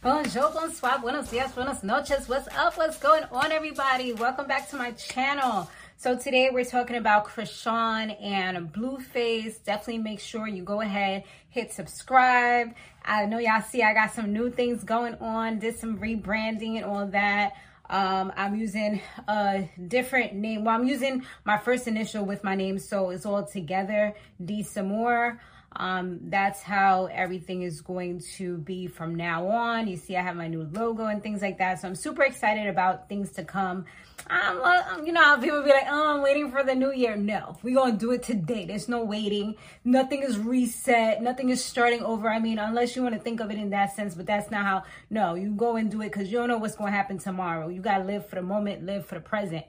Bonjour, bonsoir, buenos dias, buenas noches. What's up? What's going on, everybody? Welcome back to my channel. So today we're talking about Chrisean and Blueface. Definitely make sure you go ahead, hit subscribe. I know y'all see I got some new things going on, did some rebranding and all that. Um, I'm using a different name. Well, I'm using my first initial with my name, so it's all together, D Samore. Um, that's how everything is going to be from now on. You see, I have my new logo and things like that. So I'm super excited about things to come. I'm, you know, people be like, oh, I'm waiting for the new year. No, we're going to do it today. There's no waiting. Nothing is reset. Nothing is starting over. I mean, unless you want to think of it in that sense, but that's not how, no, you go and do it because you don't know what's going to happen tomorrow. You got to live for the moment, live for the present.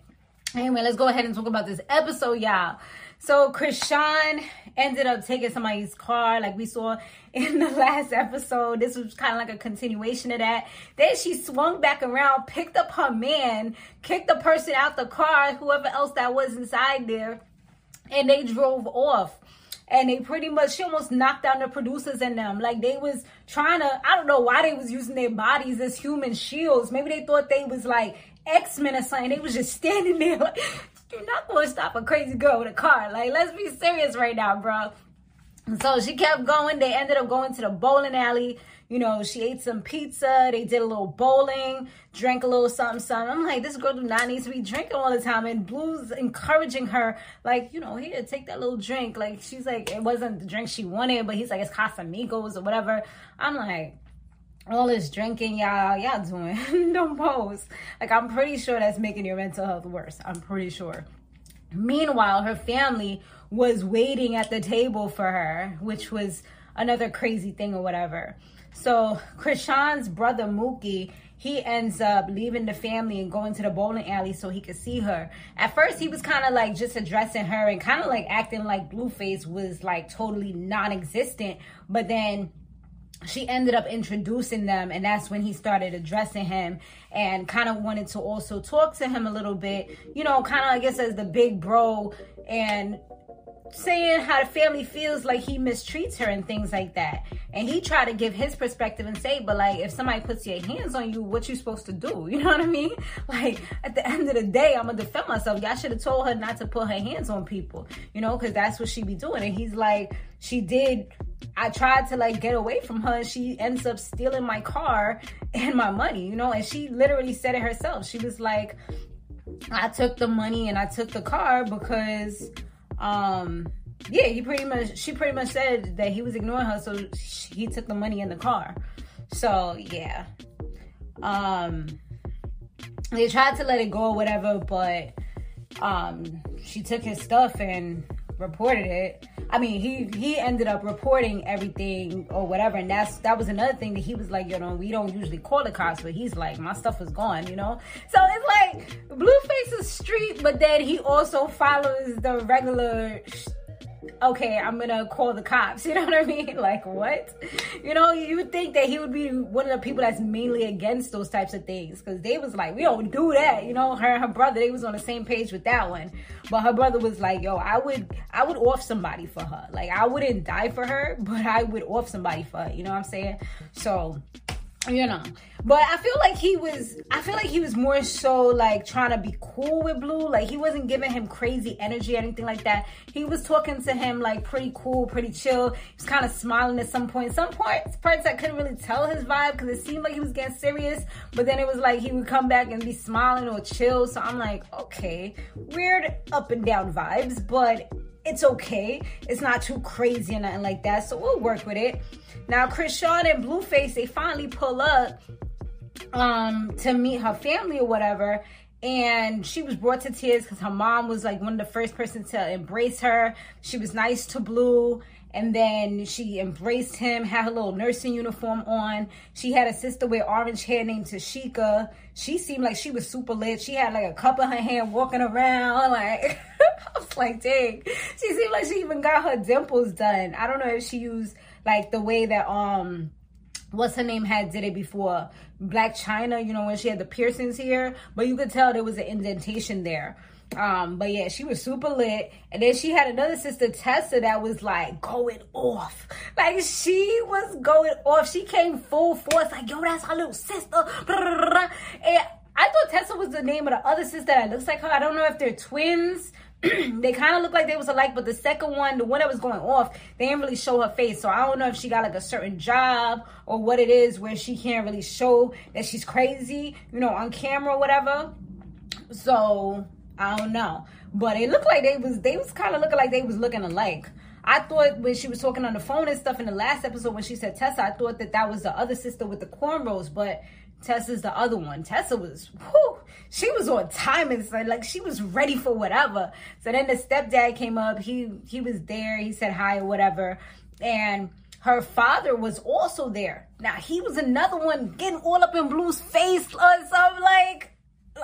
Anyway, let's go ahead and talk about this episode, y'all. So Chrisean ended up taking somebody's car, like we saw in the last episode. This was kind of like a continuation of that. Then she swung back around, picked up her man, kicked the person out the car, whoever else that was inside there, and they drove off and they pretty much she almost knocked down the producers and them like they was trying to i don't know why they was using their bodies as human shields maybe they thought they was like x-men or something they was just standing there like you're not to stop a crazy girl with a car. Like, let's be serious right now, bro. So she kept going. They ended up going to the bowling alley. You know, she ate some pizza. They did a little bowling, drank a little something, something. I'm like, this girl do not need to be drinking all the time. And Blue's encouraging her, like, you know, here, take that little drink. Like, she's like, it wasn't the drink she wanted, but he's like, it's Casamigos or whatever. I'm like, all this drinking y'all. Y'all doing don't pose. Like i'm pretty sure that's making your mental health worse. I'm pretty sure. Meanwhile her family was waiting at the table for her which was another crazy thing or whatever. So Chrisean's brother mookie he ends up leaving the family and going to the bowling alley so he could see her. At first, he was kind of like just addressing her and kind of like acting like Blueface was like totally non existent. But then she ended up introducing them and that's when he started addressing him and kind of wanted to also talk to him a little bit you know kind of i guess as the big bro and saying how the family feels like he mistreats her and things like that. And he tried to give his perspective and say but like if somebody puts your hands on you what you supposed to do? You know what i mean? Like at the end of the day i'm gonna defend myself. Y'all should have told her not to put her hands on people you know because that's what she be doing. And he's like she did I tried to like get away from her and she ends up stealing my car and my money, you know, and she literally said it herself. She was like, I took the money and I took the car because um yeah, he pretty much she pretty much said that he was ignoring her so he took the money in the car. So, yeah. Um they tried to let it go or whatever, but um she took his stuff and reported it. I mean, he he ended up reporting everything or whatever, and that's that was another thing that he was like, you know, we don't usually call the cops, but he's like, my stuff is gone, you know. So it's like Blueface is street, but then he also follows the regular okay, I'm gonna call the cops. You know what I mean? Like what? You know, you would think that he would be one of the people that's mainly against those types of things because they was like, we don't do that. You know, her and her brother, they was on the same page with that one. But her brother was like, yo, I would, I would off somebody for her. Like I wouldn't die for her, but I would off somebody for her. You know what I'm saying? So you know. But i feel like he was i feel like he was more so like trying to be cool with blue. Like he wasn't giving him crazy energy or anything like that. He was talking to him like pretty cool pretty chill. He was kind of smiling at some point. Some parts parts i couldn't really tell his vibe because it seemed like he was getting serious. But then it was like he would come back and be smiling or chill. So i'm like okay. Weird up and down vibes but it's okay. It's not too crazy or nothing like that. So we'll work with it. Now, Chrisean and Blueface, they finally pull up um to meet her family or whatever. And she was brought to tears because her mom was like one of the first person to embrace her. She was nice to Blue and then she embraced him, had her little nursing uniform on. She had a sister with orange hair named Tashika. She seemed like she was super lit. She had like a cup in her hand walking around. Like, Was like, dang. She seemed like she even got her dimples done. I don't know if she used like the way that, um, what's her name had did it before Blac Chyna you know, when she had the piercings here, but you could tell there was an indentation there. Um, but yeah, she was super lit. And then she had another sister, Tessa, that was like going off. Like she was going off. She came full force, like, yo, that's her little sister. And I thought Tessa was the name of the other sister that looks like her. I don't know if they're twins. they kind of look like they was alike, but the second one, the one that was going off, they didn't really show her face. So I don't know if she got like a certain job or what it is where she can't really show that she's crazy, you know, on camera or whatever. So I don't know. But it looked like they was they was kind of looking like they was looking alike. I thought when she was talking on the phone and stuff in the last episode when she said Tessa, I thought that that was the other sister with the cornrows, but Tessa's the other one. Tessa was, whew, she was on time and so, like she was ready for whatever. So then the stepdad came up. He he was there. He said hi or whatever, and her father was also there. Now he was another one getting all up in Blue's face or something like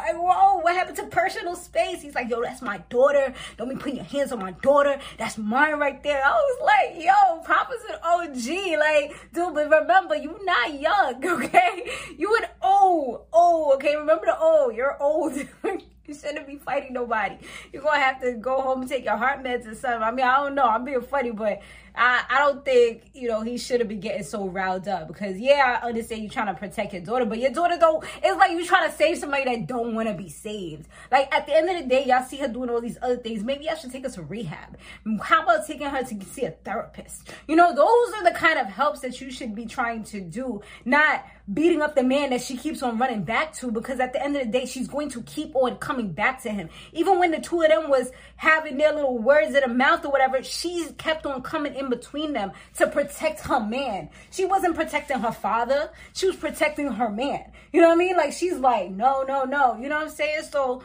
like, whoa, what happened to personal space? He's like, yo, that's my daughter. Don't be putting your hands on my daughter. That's mine right there. I was like, yo, Papa's an OG. Like, dude, but remember, you're not young, okay? You an old, old, okay? Remember the old. You're old. you shouldn't be fighting nobody. You're gonna have to go home and take your heart meds or something. I mean, I don't know. I'm being funny, but I, I don't think, you know, he should have been getting so riled up because yeah, I understand you're trying to protect your daughter, but your daughter don't it's like you trying to save somebody that don't want to be saved. Like at the end of the day, y'all see her doing all these other things. Maybe I should take her to rehab. How about taking her to see a therapist? You know, those are the kind of helps that you should be trying to do, not beating up the man that she keeps on running back to because at the end of the day, she's going to keep on coming back to him. Even when the two of them was having their little words in the mouth or whatever, she kept on coming in between them to protect her man. She wasn't protecting her father. She was protecting her man. You know what I mean? Like she's like, no, no, no. You know what I'm saying? So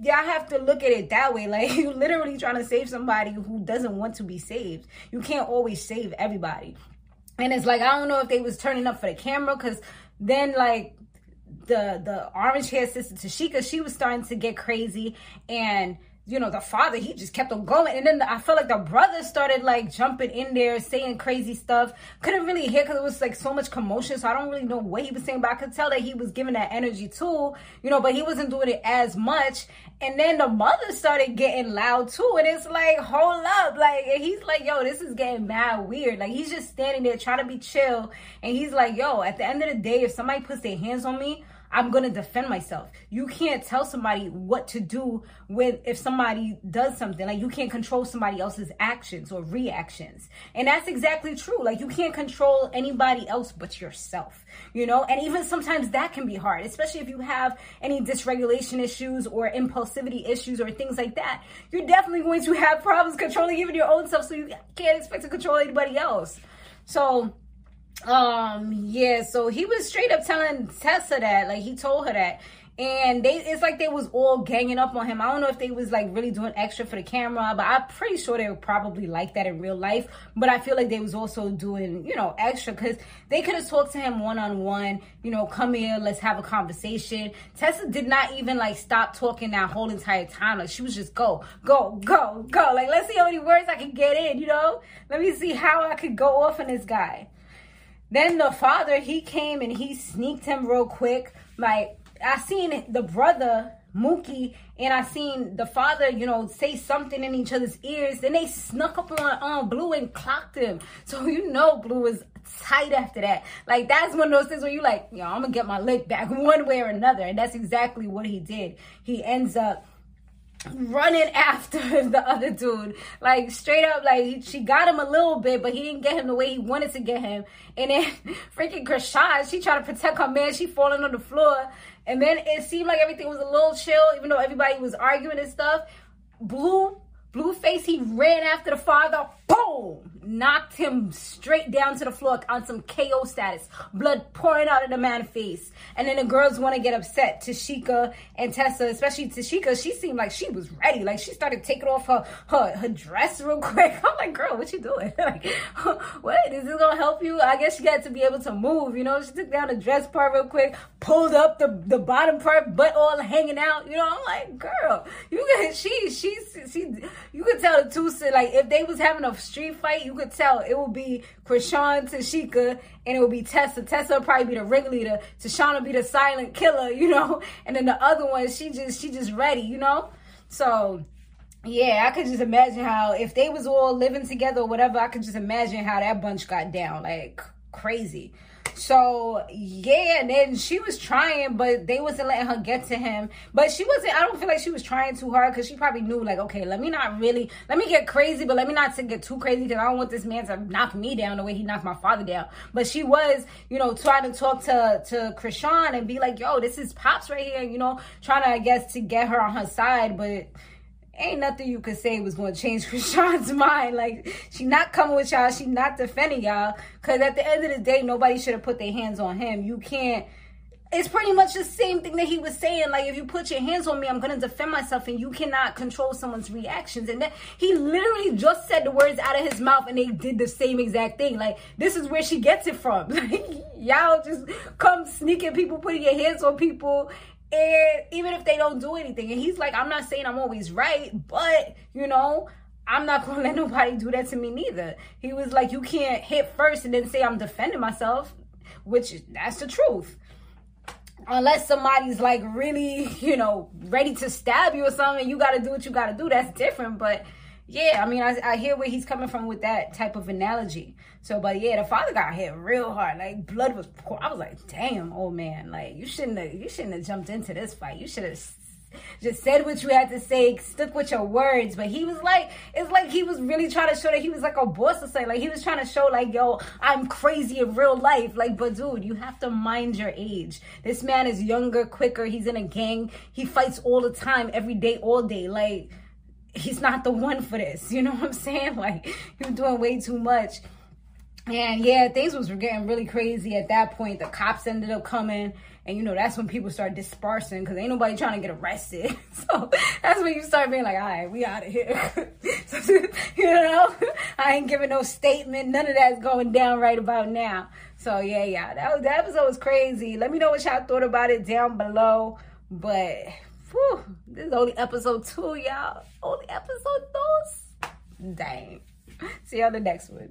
y'all have to look at it that way. Like you literally trying to save somebody who doesn't want to be saved. You can't always save everybody. And it's like I don't know if they was turning up for the camera because then like the the orange hair sister Tashika, she was starting to get crazy and you know, the father, he just kept on going. And then the, I felt like the brother started like jumping in there, saying crazy stuff. Couldn't really hear because it was like so much commotion. So I don't really know what he was saying, but I could tell that he was giving that energy too, you know, but he wasn't doing it as much. And then the mother started getting loud too. And it's like, hold up. Like, he's like, yo, this is getting mad weird. Like, he's just standing there trying to be chill. And he's like, yo, at the end of the day, if somebody puts their hands on me, I'm going to defend myself. You can't tell somebody what to do with if somebody does something. Like you can't control somebody else's actions or reactions. And that's exactly true. Like you can't control anybody else but yourself, you know? And even sometimes that can be hard, especially if you have any dysregulation issues or impulsivity issues or things like that. You're definitely going to have problems controlling even your own self, so you can't expect to control anybody else. So, um, yeah, so he was straight up telling Tessa that, like he told her that. And they it's like they was all ganging up on him. I don't know if they was like really doing extra for the camera, but I'm pretty sure they were probably like that in real life. But I feel like they was also doing, you know, extra because they could have talked to him one on one, you know, come here, let's have a conversation. Tessa did not even like stop talking that whole entire time. Like she was just go, go, go, go. Like let's see how many words I can get in, you know? Let me see how I could go off on this guy. Then the father, he came and he sneaked him real quick. Like I seen the brother Mookie and I seen the father, you know, say something in each other's ears. Then they snuck up on um, Blue and clocked him. So you know Blue was tight after that. Like that's one of those things where you like, yo, I'm gonna get my lick back one way or another. And that's exactly what he did. He ends up running after the other dude. Like straight up like she got him a little bit but he didn't get him the way he wanted to get him. And then freaking Chrisean she tried to protect her man. She falling on the floor. And then it seemed like everything was a little chill even though everybody was arguing and stuff. Blue Blueface, he ran after the father, boom, knocked him straight down to the floor on some KO status, blood pouring out of the man's face. And then the girls want to get upset. Tashika and Tessa, especially Tashika, she seemed like she was ready. Like she started taking off her her, her dress real quick. I'm like, girl, what you doing? like, what is this gonna help you? I guess she got to be able to move. You know, she took down the dress part real quick, pulled up the the bottom part, butt all hanging out. You know, I'm like, girl, you got she she she you could tell the two like if they was having a street fight, you could tell it will be Chrisean Tashika and it will be Tessa. Tessa would probably be the ringleader. Tashana would be the silent killer, you know. And then the other one, she just she just ready, you know. So yeah, I could just imagine how if they was all living together or whatever, I could just imagine how that bunch got down like crazy. So yeah, and then she was trying, but they wasn't letting her get to him. But she wasn't. I don't feel like she was trying too hard because she probably knew, like, okay, let me not really, let me get crazy, but let me not to get too crazy because I don't want this man to knock me down the way he knocked my father down. But she was, you know, trying to talk to to Chrisean and be like, yo, this is pops right here, you know, trying to, I guess, to get her on her side, but ain't nothing you could say was going to change Chrisean's mind. Like, she not coming with y'all. She not defending y'all. Because at the end of the day, nobody should have put their hands on him. You can't. It's pretty much the same thing that he was saying. Like, if you put your hands on me, I'm going to defend myself, and you cannot control someone's reactions. And then he literally just said the words out of his mouth, and they did the same exact thing. Like, this is where she gets it from. Like, y'all just come sneaking people, putting your hands on people, and even if they don't do anything and he's like i'm not saying i'm always right but you know i'm not gonna let nobody do that to me neither. He was like you can't hit first and then say i'm defending myself which that's the truth. Unless somebody's like really you know ready to stab you or something you got to do what you got to do. That's different but yeah, I mean, I, I hear where he's coming from with that type of analogy. So, but yeah, the father got hit real hard. Like blood was pour. I was like, damn, old man, like you shouldn't have, you shouldn't have jumped into this fight. You should have just said what you had to say, stuck with your words. But he was like, it's like he was really trying to show that he was like a boss or something. Like he was trying to show like, yo, I'm crazy in real life. Like, but dude, you have to mind your age. This man is younger, quicker. He's in a gang. He fights all the time, every day, all day. Like he's not the one for this. You know what I'm saying? Like he was doing way too much. And yeah, things was getting really crazy at that point. The cops ended up coming. And you know, that's when people start dispersing because ain't nobody trying to get arrested. So that's when you start being like, all right, we out of here. you know, I ain't giving no statement. None of that's going down right about now. So yeah, yeah, that, was, that episode was crazy. Let me know what y'all thought about it down below. But Whew, this is only episode two, y'all. Only episode two. Dang. See you on the next one.